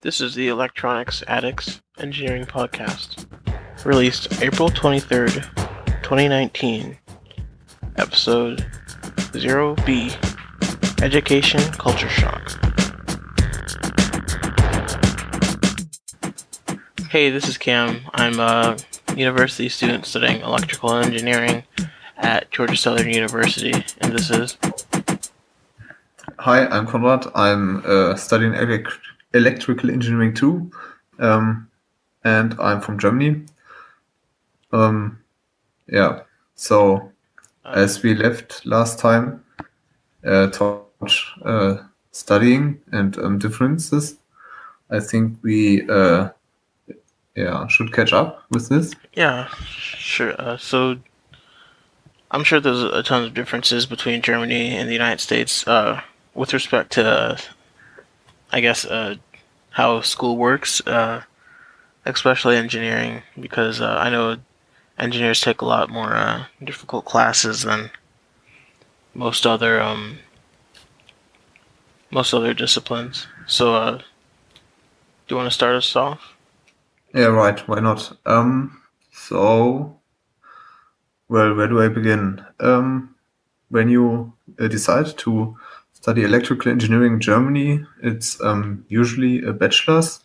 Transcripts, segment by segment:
This is the Electronics Addicts Engineering Podcast, released April 23rd, 2019, episode 0B Education Culture Shock. Hey, this is Kam. I'm a university student studying electrical engineering at Georgia Southern University, and this is. Hi, I'm Konrad. I'm uh, studying elec- electrical engineering too, um, and I'm from Germany. Um, yeah, so as we left last time, uh, talk uh, studying and um, differences, I think we uh, yeah should catch up with this. Yeah, sure. Uh, so I'm sure there's a ton of differences between Germany and the United States uh, with respect to, uh, I guess, uh, how school works, uh, especially engineering, because uh, I know engineers take a lot more uh, difficult classes than most other um, most other disciplines. So, uh, do you want to start us off? Yeah, right. Why not? Um, so, well, where do I begin? Um, when you uh, decide to study electrical engineering in Germany, it's um, usually a bachelor's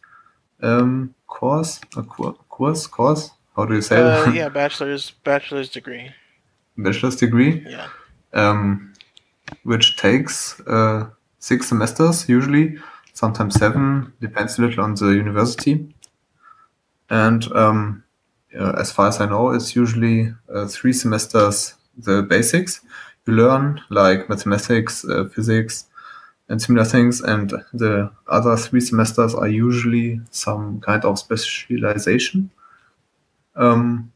um, course, a cour- course, course. How do you say Uh, it? yeah, bachelor's bachelor's degree. bachelor's degree, Yeah. um, which takes uh, six semesters usually, sometimes seven, depends a little on the university. And um, yeah, as far as I know, it's usually uh, three semesters the basics you learn, like mathematics, uh, physics, and similar things. And the other three semesters are usually some kind of specialization. Um,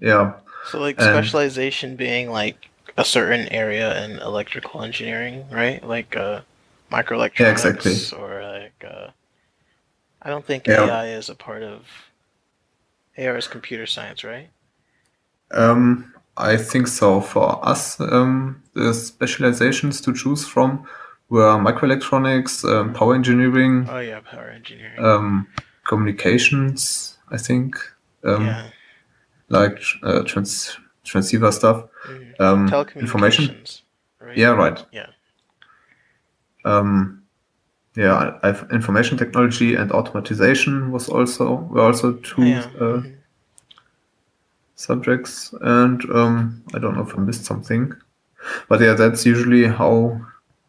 yeah, So like And- specialization being like a certain area in electrical engineering, right? Like uh microelectronics Yeah, exactly. or like uh I don't think Yeah. AI is a part of AI is computer science, right? Um, I think so. For us, um, the specializations to choose from were microelectronics, um, power engineering, Oh yeah, power engineering. um, communications. I think, um, yeah. like uh, trans transceiver stuff, Mhm. um, Telecommunications. information. Right? Yeah, right. Yeah. Um, yeah, I've information technology and automatization was also were also two Yeah. uh, mhm. Subjects, and um, I don't know if I missed something, but yeah, that's usually how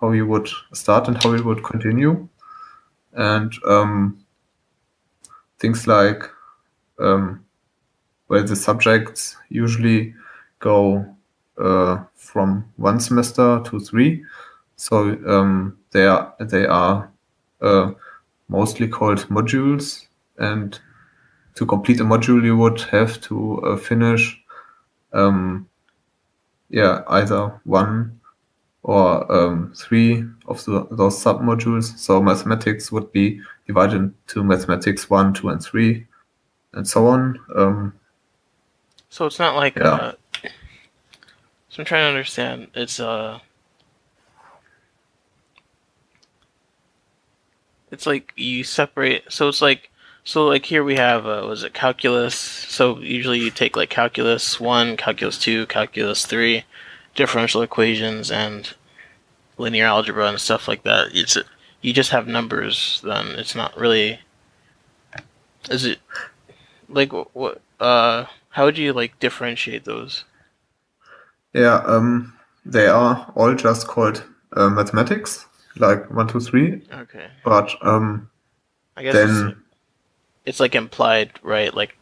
how you would start and how you would continue, and um, things like um, well, the subjects usually go uh, from one semester to three, so um, they are they are uh, mostly called modules and to complete a module, you would have to uh, finish, um, yeah, either one or um, three of the, those sub modules. So mathematics would be divided into mathematics one, two, and three, and so on. Um, So it's not like Yeah. uh so I'm trying to understand. It's uh it's like you separate so it's like so like here we have uh was it calculus. So usually you take like calculus 1 calculus 2 calculus 3 differential equations and linear algebra and stuff like that. It's you just have numbers then it's not really is it like what uh how would you like differentiate those? Yeah, um, they are all just called uh, mathematics, like one, two, three, okay. But um, i guess then it's like implied right like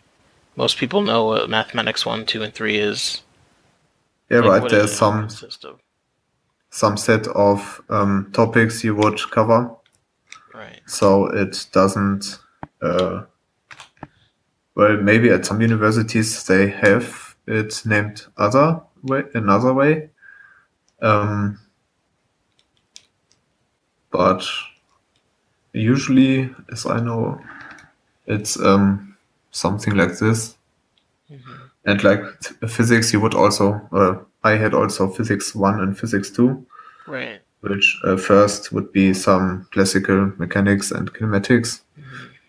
most people know what mathematics 1 2 and 3 is yeah, Like, right. There's some of? some set of um, topics you would cover. right so it doesn't uh, well maybe at some universities they have it named other way another way um, but usually as i know it's um, something like this Mhm. and like th- physics you would also uh, i had also physics 1 and physics 2 right which uh, first would be some classical mechanics and kinematics,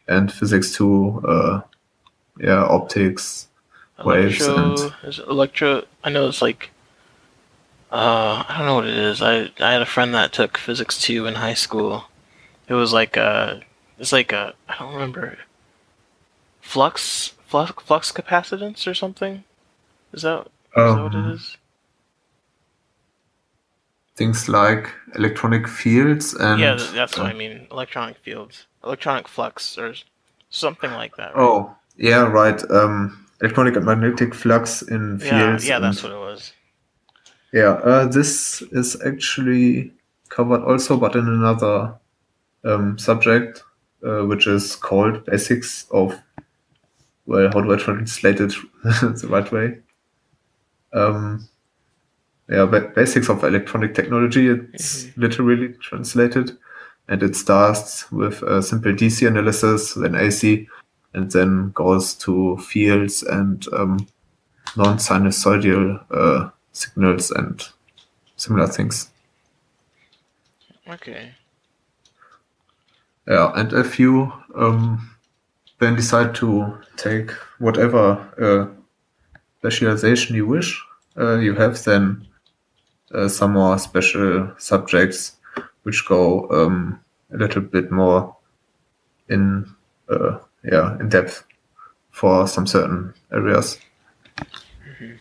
and physics two, uh, yeah, optics, waves, and is electro. I know it's like. Uh, I don't know what it is. I I had a friend that took physics two in high school. It was like a. It's like a. I don't remember. Flux flux flux capacitance or something. Is that is that what it um, things like electronic fields Yeah, and th- that's what uh, I mean. Electronic fields, electronic flux, or something like that, right? oh yeah right um, electronic and magnetic flux in Yeah, fields yeah, and that's what it was. yeah uh, this is actually covered also but in another um, subject uh, which is called basics of well how do I translate it the right way? Um, yeah ba- basics of electronic technology it's hmm literally translated and it starts with a simple DC analysis then AC and then goes to fields and um, non-sinusoidal uh, signals and similar things. Okay. yeah and if you um, then decide to take whatever uh, specialization you wish uh, you have then uh, some more special subjects which go um, a little bit more in uh, yeah in depth for some certain areas. hmm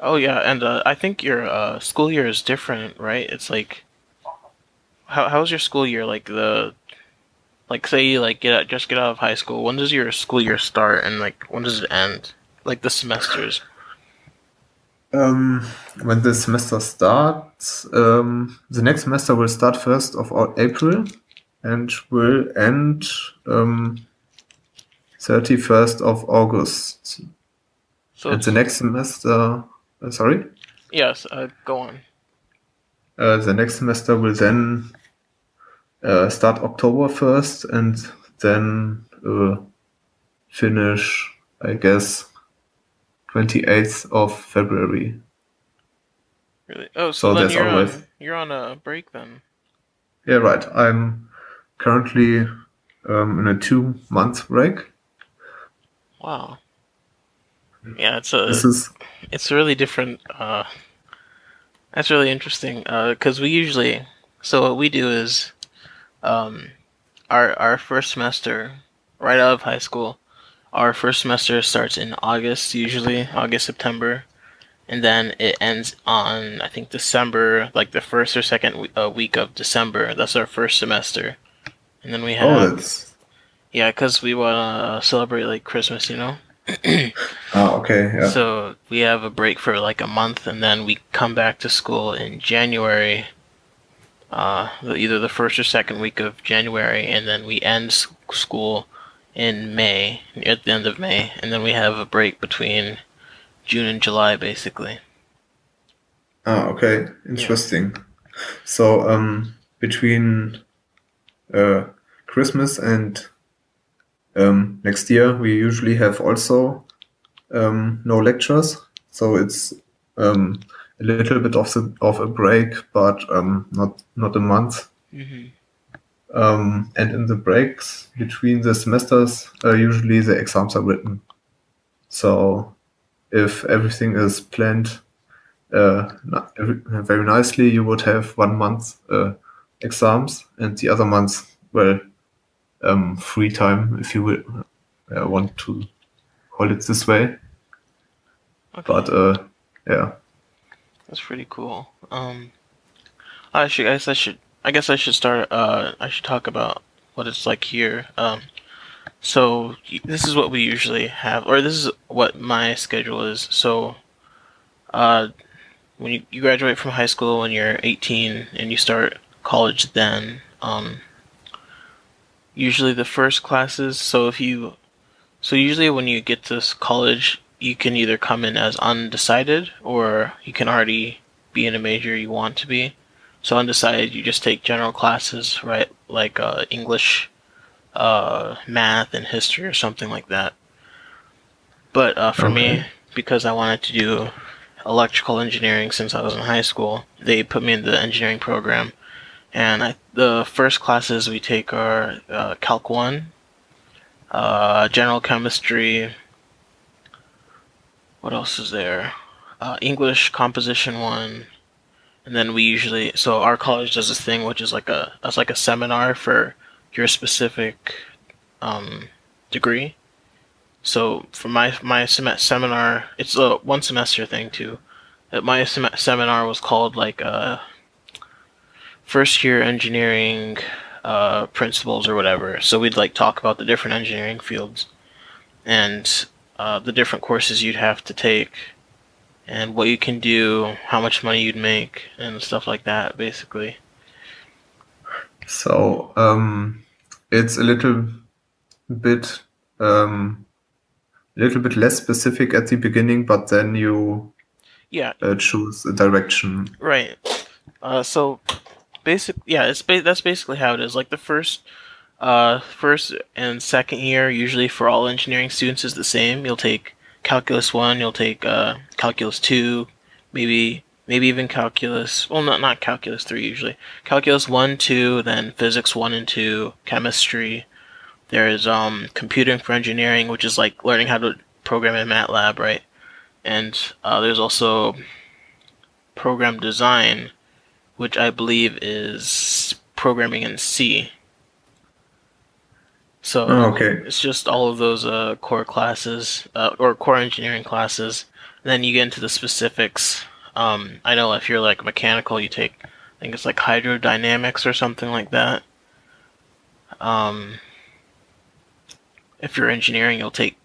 Oh yeah, and uh, I think your uh, school year is different, right? It's like how how's your school year? Like the like say you like get out, just get out of high school. When does your school year start, and like when does it end? Like the semesters. Um, when the semester starts, um, the next semester will start first of all April and will end um, 31st of August. So And the next semester, uh, sorry, yes. Uh, go on. uh, the next semester will then uh, start October 1st and then uh, finish, I guess, 28th of February. Really? Oh, so So then you're always, on you're on a break then. yeah, right. I'm currently um, in a two month break. Wow. Yeah, it's a This is, it's really different. Uh, that's really interesting. Uh, because we usually so what we do is um our our first semester right out of high school. Our first semester starts in August, usually August September, and then it ends on I think December, like the first or second we- uh, week of December. That's our first semester, and then we oh, have that's, yeah, because we want to celebrate like Christmas, you know. ah, okay, yeah. So we have a break for like a month, and then we come back to school in January, uh, the- either the first or second week of January, and then we end school in May, at the end of May, and then we have a break between June and July, basically. Ah, okay, Yeah. interesting. So, um, between uh, Christmas and um, next year, we usually have also um, no lectures. So it's um, a little bit of the, of a break, but um, not not a month. hmm Um, and in the breaks between the semesters, uh, usually the exams are written. So if everything is planned uh, very nicely, you would have one month uh, exams and the other months, well, um, free time, if you will, uh, want to call it this way. But Okay, uh, yeah, that's pretty cool. Um, I should, I guess I should, I guess I should start. Uh, I should talk about what it's like here. Um, So this is what we usually have, or this is what my schedule is. So, uh, when you, you graduate from high school when you're 18 and you start college, then um, usually the first classes. So if you, so usually when you get to college, you can either come in as undecided or you can already be in a major you want to be. So undecided, you just take general classes, right? Like uh, English uh, math and history or something like that. But uh, for me, because I wanted to do electrical engineering since I was in high school. They put me in the engineering program, and I, the first classes we take are uh, Calc One, uh, General Chemistry. What else is there? Uh, English Composition One, and then we usually so our college does this thing which is like a that's like a seminar for your specific um, degree. So for my my sem- seminar, it's a one semester thing too. My sem- seminar was called like uh, first year engineering uh, principles or whatever. So we'd like talk about the different engineering fields and uh, the different courses you'd have to take and what you can do, how much money you'd make, and stuff like that, basically. So um, it's a little bit um, a little bit less specific at the beginning, but then you Yeah, uh, choose a direction. Right. Uh, so, basic. Yeah, it's ba- that's basically how it is. Like the first, uh, first and second year, usually for all engineering students, is the same. You'll take calculus one. You'll take uh, calculus two, maybe maybe even calculus. Well, not not calculus three usually. Calculus one, two, then physics one and two, chemistry. There's um computing for engineering, which is like learning how to program in MATLAB, right? And uh, there's also program design, which I believe is programming in C. So Oh, okay. it's just all of those uh, core classes uh, or core engineering classes. then you get into the specifics. Um, I know if you're like mechanical, you take I think it's like hydrodynamics or something like that. Um, if you're engineering, you'll take.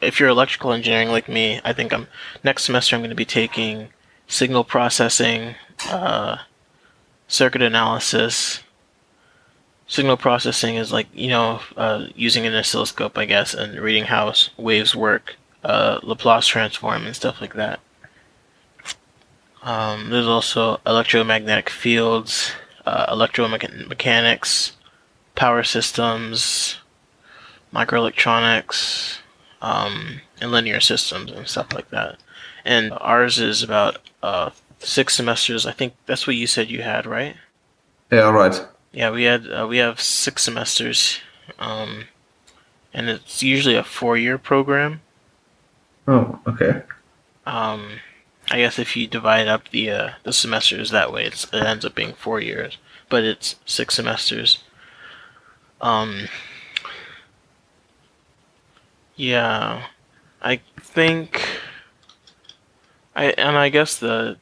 If you're electrical engineering like me, I think I'm next semester. I'm going to be taking signal processing, uh, circuit analysis. Signal processing is like you know uh, using an oscilloscope, I guess, and reading how waves work, uh, Laplace transform, and stuff like that. Um, there's also electromagnetic fields, uh, electromechanics, power systems, microelectronics, um, and linear systems and stuff like that. And ours is about uh, six semesters. I think that's what you said you had, right? Yeah, right. Yeah, we had uh, we have six semesters, um, and it's usually a four-year program. Oh, okay. Um, I guess if you divide up the uh, the semesters that way, it's, it ends up being four years, but it's six semesters. Um, yeah, I think I and I guess the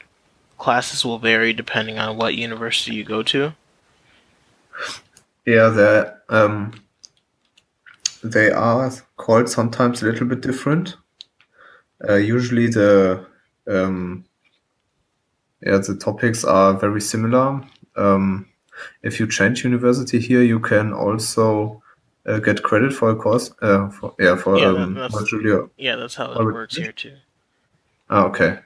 classes will vary depending on what university you go to. Yeah, they um, they are called sometimes a little bit different. Uh, usually the um, yeah the topics are very similar. Um, if you change university here, you can also uh, get credit for a course. Uh, for, yeah, for Yeah, um, that- module. Yeah, that's how it works here too. Ah, okay.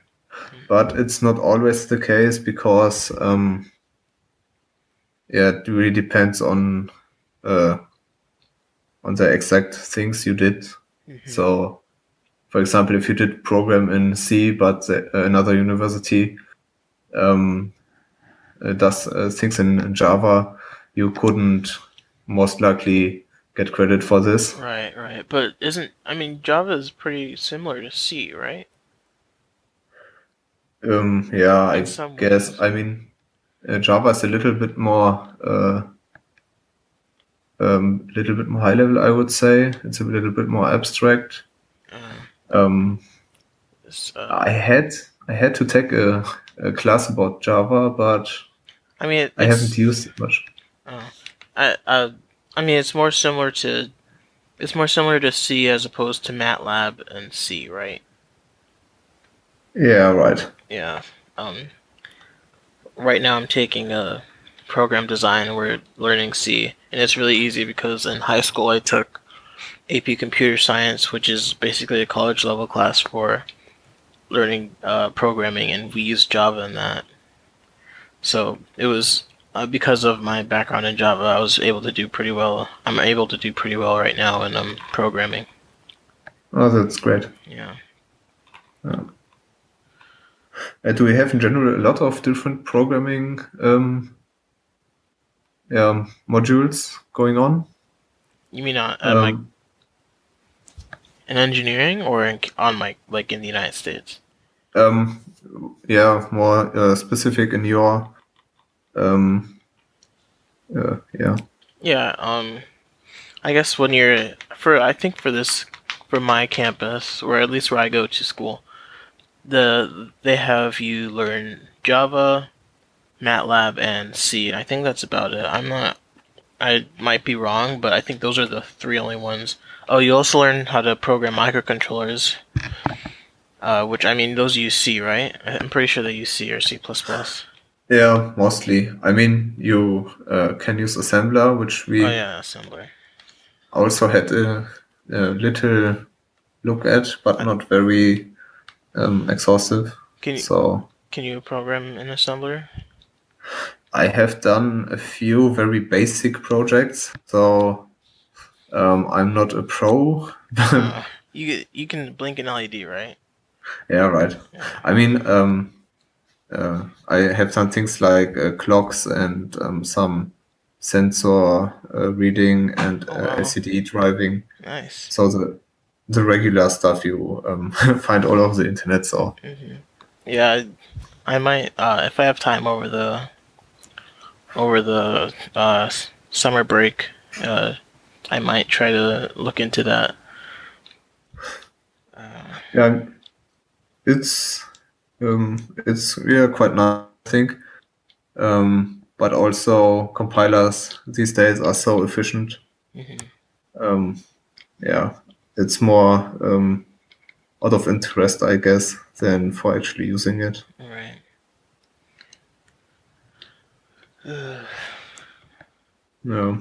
But it's not always the case because um, yeah, it really depends on uh, on the exact things you did. Mhm. So, for example, if you did program in C, but the, another university um, uh, does uh, things in, in Java, you couldn't most likely get credit for this. Right, right. But isn't I mean Java is pretty similar to C, right? Um, yeah, I In some guess. ways. I mean, uh, Java is a little bit more, uh, um, little bit more high level, I would say. It's a little bit more abstract. Uh, Um, uh, I had I had to take a, a class about Java, but I mean, I haven't used it much. Uh, I, I, I mean, it's more similar to, it's more similar to C as opposed to MATLAB and C, right? Yeah, right. Yeah. Um. Right now, I'm taking a program design. We're learning C, and it's really easy because in high school I took AP Computer Science, which is basically a college level class for learning uh, programming, and we used Java in that. So it was uh, because of my background in Java, I was able to do pretty well. I'm able to do pretty well right now in um, programming. Oh, that's great. Yeah. Yeah. Uh, do we have in general a lot of different programming um, yeah, modules going on? You mean on uh, like Um, in engineering or in, on like like in the United States? um, yeah, more uh, specific in your um, uh, yeah. Yeah, um, I guess when you're for I think for this for my campus or at least where I go to school, the they have you learn Java, MATLAB, and C. I think that's about it. I'm not. I might be wrong, but I think those are the three only ones. Oh, you also learn how to program microcontrollers, uh, which I mean those use C, right? I'm pretty sure they use C or C++. Yeah, mostly. I mean, you uh, can use assembler, which we Oh yeah, assembler. also had a, a little look at, but not very um, exhaustive. Can you So can you program in assembler? I have done a few very basic projects. So um, I'm not a pro. Uh, you you can blink an LED, right? yeah, right. I mean, um, uh, I have done things like uh, clocks and um, some sensor uh, reading and Oh, uh, wow. LCD driving. Nice. So the the regular stuff you um, find all over the internet. So hmm Yeah, I might uh, if I have time over the over the uh, summer break. Uh, I might try to look into that. Uh, yeah, it's um, it's yeah quite nice. I think, um, but also compilers these days are so efficient. mhm. Um, yeah, it's more um, out of interest, I guess, than for actually using it. Right. Yeah.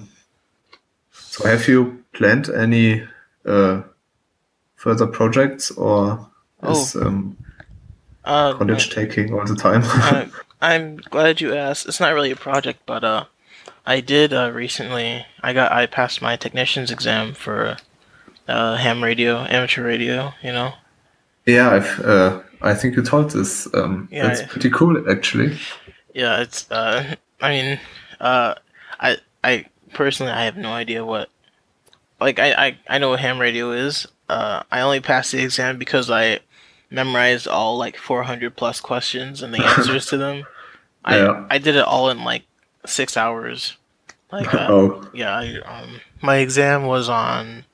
So have you planned any uh, further projects, or is um, Uh, college taking all the time? uh, I'm glad you asked. It's not really a project, but uh, I did uh, recently. I got I passed my technician's exam for uh, ham radio, amateur radio. You know. yeah, I've. Uh, I think you told this. Um, Yeah, that's pretty cool, actually. Yeah, it's uh I mean, uh I I personally I have no idea what like I I, I know what ham radio is. Uh I only passed the exam because I memorized all like 400 plus questions and the answers to them. I Yeah. I did it all in like 6 hours. Like uh, oh, yeah, I, um my exam was on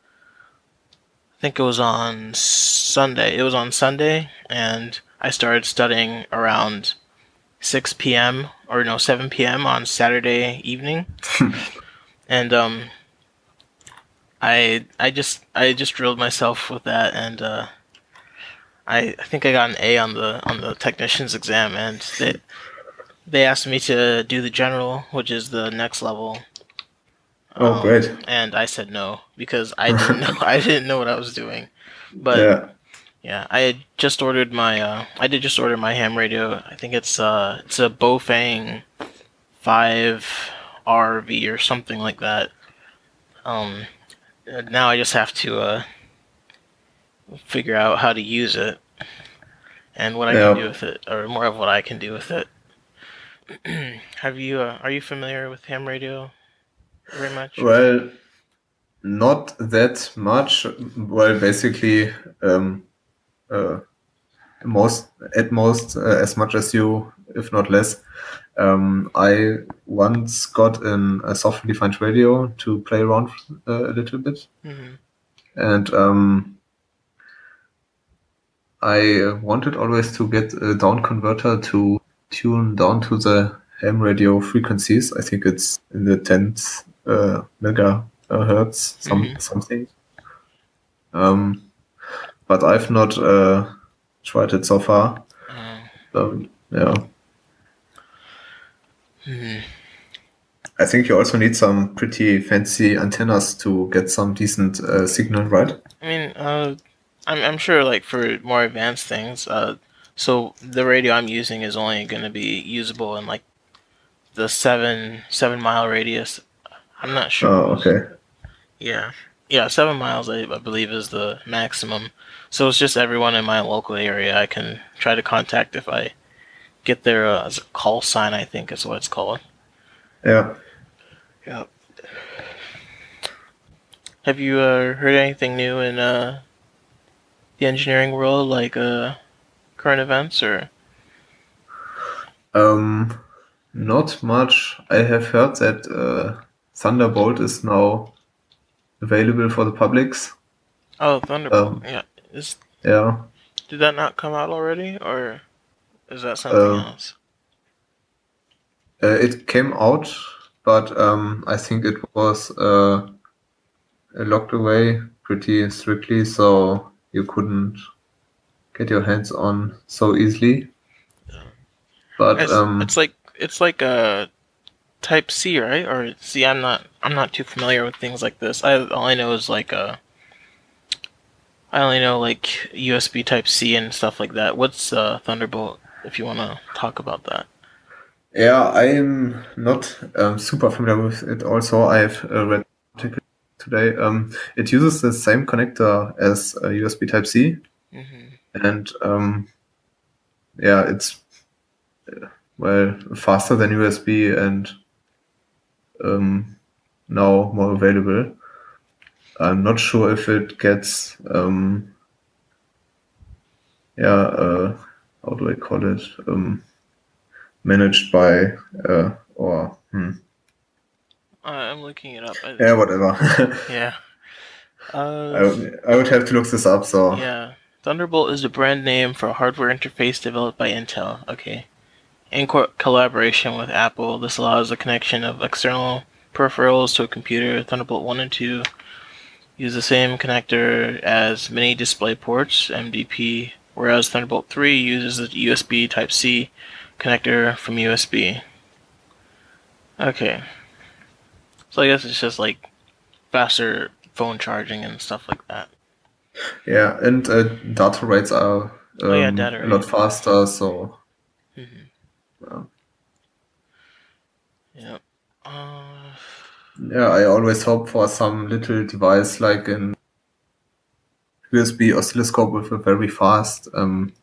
think it was on Sunday. It was on Sunday and I started studying around 6 p.m. or no 7 p.m. on Saturday evening. and um I I just I just drilled myself with that and uh I, I think I got an A on the on the technician's exam and they they asked me to do the general, which is the next level. Oh, Um, great. And I said no because I didn't know I didn't know what I was doing. But yeah, yeah. I had just ordered my uh I did just order my ham radio. I think it's uh it's a Baofeng 5 RV or something like that. Um now I just have to uh figure out how to use it and what I Yeah. can do with it or more of what I can do with it. have you uh, are you familiar with ham radio very much? Well, not that much. Well, basically, um, uh, most at most uh, as much as you, if not less. Um, I once got in a software-defined radio to play around uh, a little bit, hmm and um, I wanted always to get a down converter to tune down to the ham radio frequencies. I think it's in the tens uh, megahertz, some Mhm. something. Um, but I've not uh, tried it so far. Uh, Um, yeah, mhm. I think you also need some pretty fancy antennas to get some decent uh, signal, right? I mean, uh, I'm I'm sure like for more advanced things, uh, so the radio I'm using is only going to be usable in like the seven seven mile radius. I'm not sure. Oh, okay. Yeah, yeah, seven miles I, I believe is the maximum. So it's just everyone in my local area I can try to contact if I get their uh, as a call sign. I think is what it's called. Yeah. Yeah. Have you uh, heard anything new in uh, the engineering world, like uh, current events, or? Um, not much. I have heard that uh, Thunderbolt is now available for the publics. Oh, Thunderbolt. Um, yeah. Is Yeah. did that not come out already, or is that something Uh, else? Uh, it came out, but um, I think it was uh, locked away pretty strictly, so you couldn't get your hands on so easily. But It's, um, it's like it's like a Type C, right? Or see, I'm not I'm not too familiar with things like this. I all I know is like uh I only know like USB Type C and stuff like that. What's uh, Thunderbolt? If you want to talk about that. yeah, I'm not um, super familiar with it. Also, I've uh, read article today. Um, it uses the same connector as uh, USB Type C. hmm and um, yeah, it's uh, well faster than USB and um, now more available. I'm not sure if it gets um, yeah uh, how do I call it um, managed by uh, or hmm, Uh, I'm looking it up. I, yeah whatever. yeah. I, Uh, would, I would have to look this up. So Yeah. Thunderbolt is a brand name for a hardware interface developed by Intel. Okay. In co- collaboration with Apple, this allows the connection of external peripherals to a computer. Thunderbolt 1 and 2 use the same connector as mini display ports, MDP, whereas Thunderbolt 3 uses the USB Type C connector from USB. Okay. So I guess it's just like faster phone charging and stuff like that. Yeah, and uh, data rates are um, Oh, yeah, data a lot faster. So Mhm. Yeah. Yep. Uh, yeah, I always hope for some little device like an USB oscilloscope with a very fast um,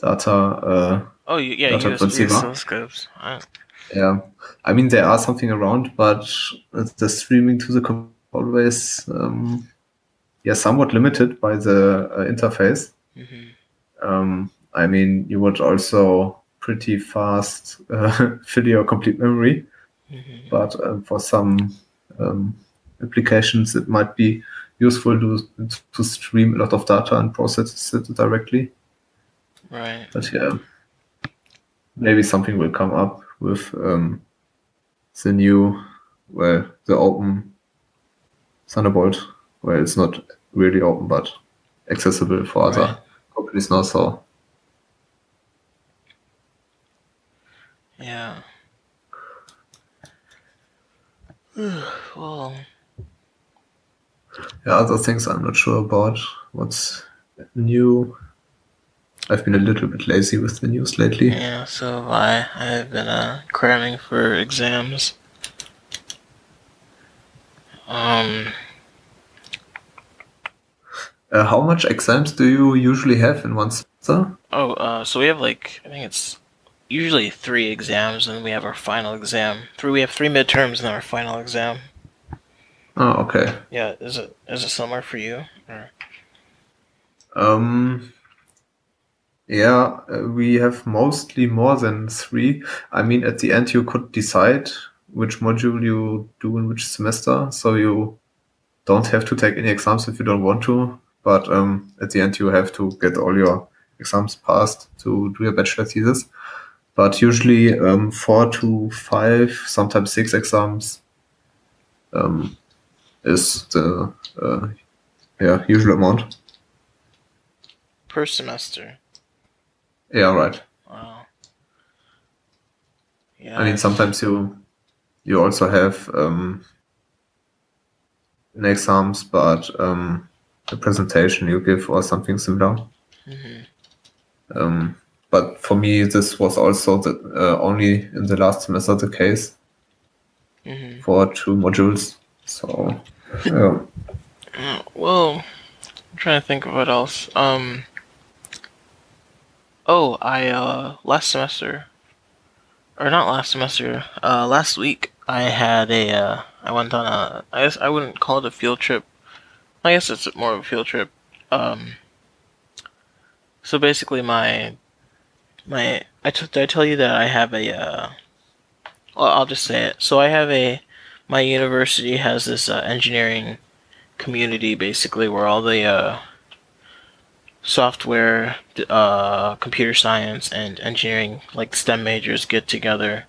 data. Uh, oh, yeah, Data USB transceiver. oscilloscopes. I, yeah, I mean there are something around, but the streaming to the computer always um, yeah somewhat limited by the uh, interface. mhm. Um, I mean, you would also pretty fast uh, fill your complete memory, Mhm. but um, for some um, applications, it might be useful to to stream a lot of data and process it directly. Right. But yeah, maybe something will come up with um, the new, well, the open Thunderbolt, where it's not really open but accessible for Right. other companies now. So Yeah. well, Yeah, other things I'm not sure about. What's new? I've been a little bit lazy with the news lately. yeah. So have I I've been uh, cramming for exams. Um. Uh, how much exams do you usually have in one semester? Oh. Uh. So we have like I think it's usually three exams, and we have our final exam. Three. We have three midterms and then our final exam. Oh, okay. Yeah. Is it is it similar for you? Or? Um, yeah, uh, we have mostly more than three. I mean, at the end, you could decide which module you do in which semester, so you don't have to take any exams if you don't want to. But um, at the end, you have to get all your exams passed to do your bachelor thesis. But usually, um, four to five, sometimes six exams um, is the uh, yeah usual amount. Per semester. Yeah, right. Wow. Yeah. I mean, sometimes you you also have um, an exams, but um, a presentation you give or something similar. Mhm. Um, but for me, this was also the, uh, only in the last semester the case Mhm. for two modules. So yeah, Uh, well, I'm trying to think of what else. Um. Oh, I uh last semester, or not last semester. Uh, last week I had a uh I went on a I guess I wouldn't call it a field trip. I guess it's more of a field trip. Um. So basically, my my I t- did I tell you that I have a uh. Well, I'll just say it. So I have a my university has this uh, engineering community basically where all the uh, software, uh, computer science, and engineering like STEM majors get together.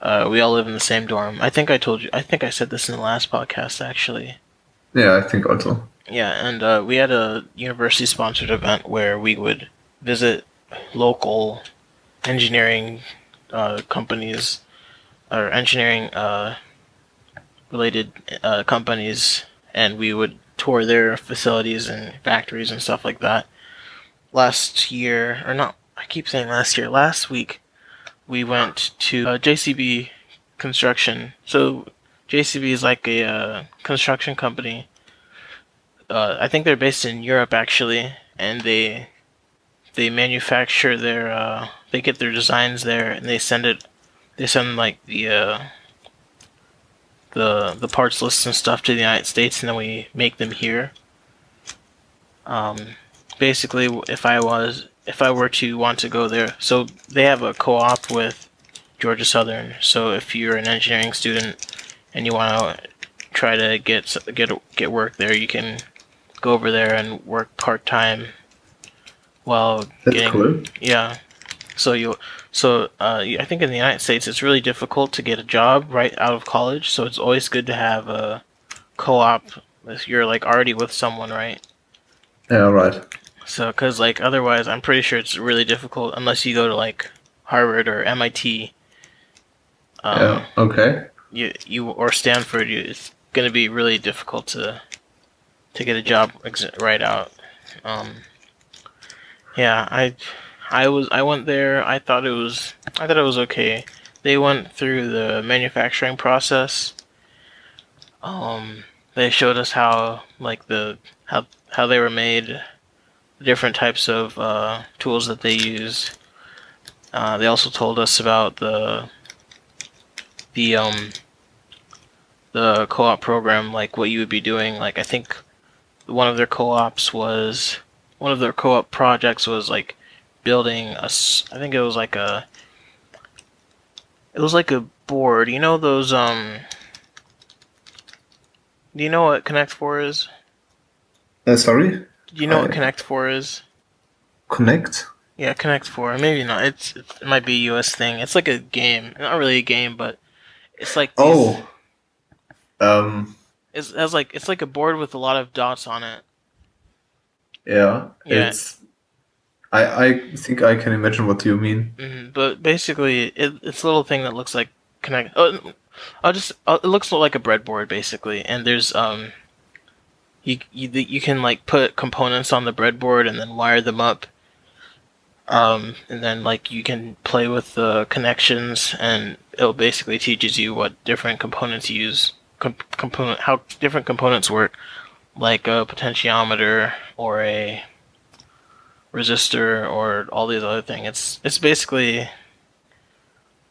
Uh, we all live in the same dorm. I think I told you. I think I said this in the last podcast actually. Yeah, I think also. Yeah, and uh, we had a university sponsored event where we would visit local engineering uh, companies or engineering uh, related uh, companies, and we would tour their facilities and factories and stuff like that. Last year, or not, I keep saying last year, last week, we went to uh, JCB Construction. So, JCB is like a uh, construction company. Uh, I think they're based in Europe actually, and they they manufacture their uh, they get their designs there and they send it they send like the uh, the the parts lists and stuff to the United States, and then we make them here. Um, basically, if I was if I were to want to go there, so they have a co-op with Georgia Southern. So if you're an engineering student and you want to try to get get get work there, you can go over there and work part time while That's getting cool. yeah. So you so uh, I think in the United States it's really difficult to get a job right out of college. So it's always good to have a co-op if you're like already with someone, right? Yeah, right. So because like otherwise, I'm pretty sure it's really difficult unless you go to like Harvard or MIT. Um, yeah. Okay. you you or Stanford, you, it's gonna be really difficult to to get a job ex- right out. Um, yeah, I I was I went there. I thought it was I thought it was okay. They went through the manufacturing process. Um, they showed us how like the how how they were made, different types of uh, tools that they use. Uh, they also told us about the the um the co-op program, like what you would be doing. Like I think one of their co-ops was one of their co-op projects was like building a. I think it was like a. It was like a board. You know those um. Do you know what Connect Four is? Uh, sorry. Do you know what Connect Four is? Connect. Yeah, Connect Four. Maybe not. It's it might be a US thing. It's like a game. Not really a game, but it's like these- Oh. Um. it's, it has like it's like a board with a lot of dots on it. Yeah. Yeah. It's. I I think I can imagine what you mean. hmm But basically, it, it's a little thing that looks like connect. Oh, I'll just. Uh, it looks like a breadboard basically, and there's um. You, you you can like put components on the breadboard and then wire them up. Um, and then like you can play with the connections, and it basically teaches you what different components use, com- component how different components work, like a potentiometer or a resistor or all these other things. It's it's basically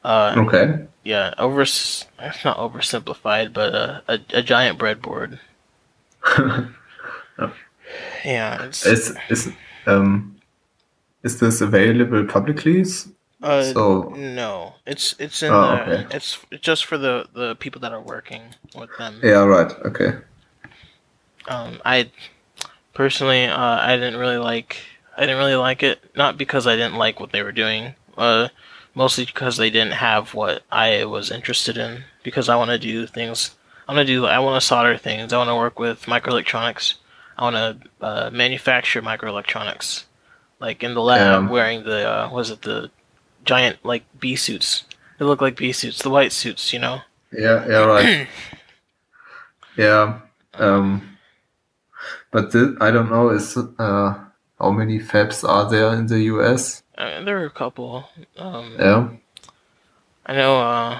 uh Okay. yeah over it's not oversimplified, but a a, a giant breadboard. Yeah, it's is is um. Is this available publicly? Uh, so- no, it's it's in Oh, the okay. it's just for the the people that are working with them. Yeah. Right. Okay. Um, I personally, uh, I didn't really like. I didn't really like it. Not because I didn't like what they were doing. Uh, mostly because they didn't have what I was interested in. Because I want to do things. I want to do. I want to solder things. I want to work with microelectronics. I want to uh, manufacture microelectronics, like in the lab, wearing the uh, was it the giant like bee suits? They look like bee suits, the white suits, you know. Yeah. Yeah. Right. yeah. Um. But thi- I don't know. Is uh how many fabs are there in the U.S.? Uh, there are a couple. Um, Yeah. I know uh,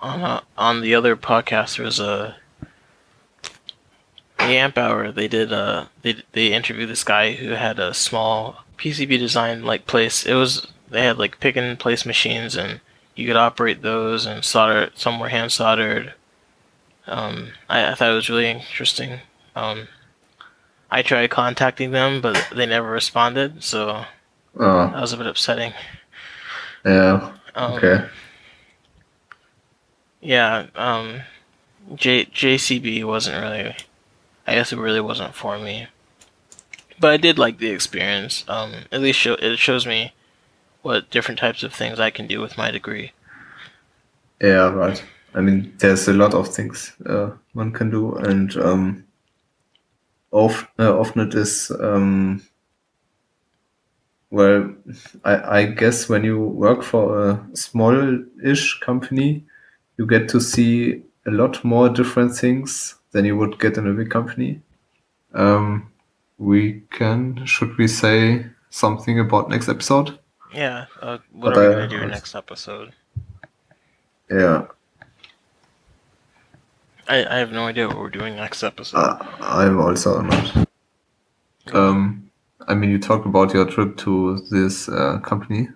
on uh, on the other podcast there was a the Amp Hour, they did uh they they interviewed this guy who had a small PCB design like place. It was they had like pick and place machines and you could operate those and solder. Some were hand soldered. Um, I, I thought it was really interesting. Um, I tried contacting them, but they never responded, so Oh, that was a bit upsetting. yeah. Um, Okay. Yeah, um, J JCB wasn't really. I guess it really wasn't for me. But I did like the experience. Um, at least show, it shows me what different types of things I can do with my degree. Yeah, right. I mean, there's a lot of things uh, one can do, and um, of, uh, often it is. Um, well, I, I guess when you work for a small-ish company, you get to see a lot more different things than you would get in a big company. Um, we can, should we say something about next episode? Yeah. Uh, what But are we I- gonna do next episode? Yeah, I, I have no idea what we're doing next episode. uh, I'm also not. Um, I mean, you talked about your trip to this uh, company,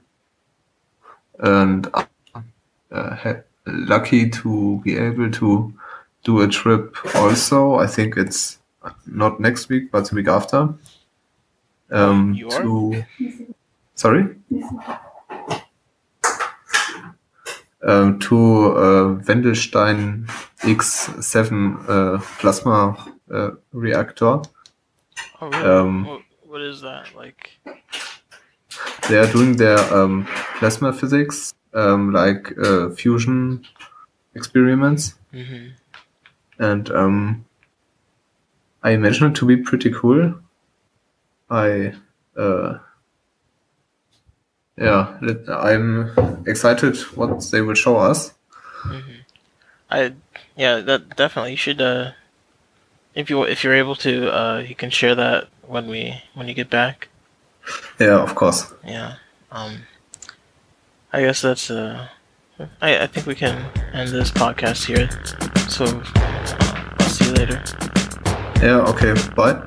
and uh, ha- lucky to be able to do a trip. Also, I think it's not next week, but the week after. Um, You are? to sorry. Um, to uh, Wendelstein X7 uh, plasma uh, reactor. oh, really? um, what, what is that like? they are doing their um, plasma physics, um, like uh, fusion experiments, hmm and um, I imagine it to be pretty cool. I, uh, yeah, I'm excited what they will show us. I yeah, that definitely you should. Uh, if you if you're able to, uh, you can share that when we when you get back. Yeah, of course. Yeah. Um. I guess that's uh. I I think we can end this podcast here. So uh, I'll see you later. Yeah, okay, bye.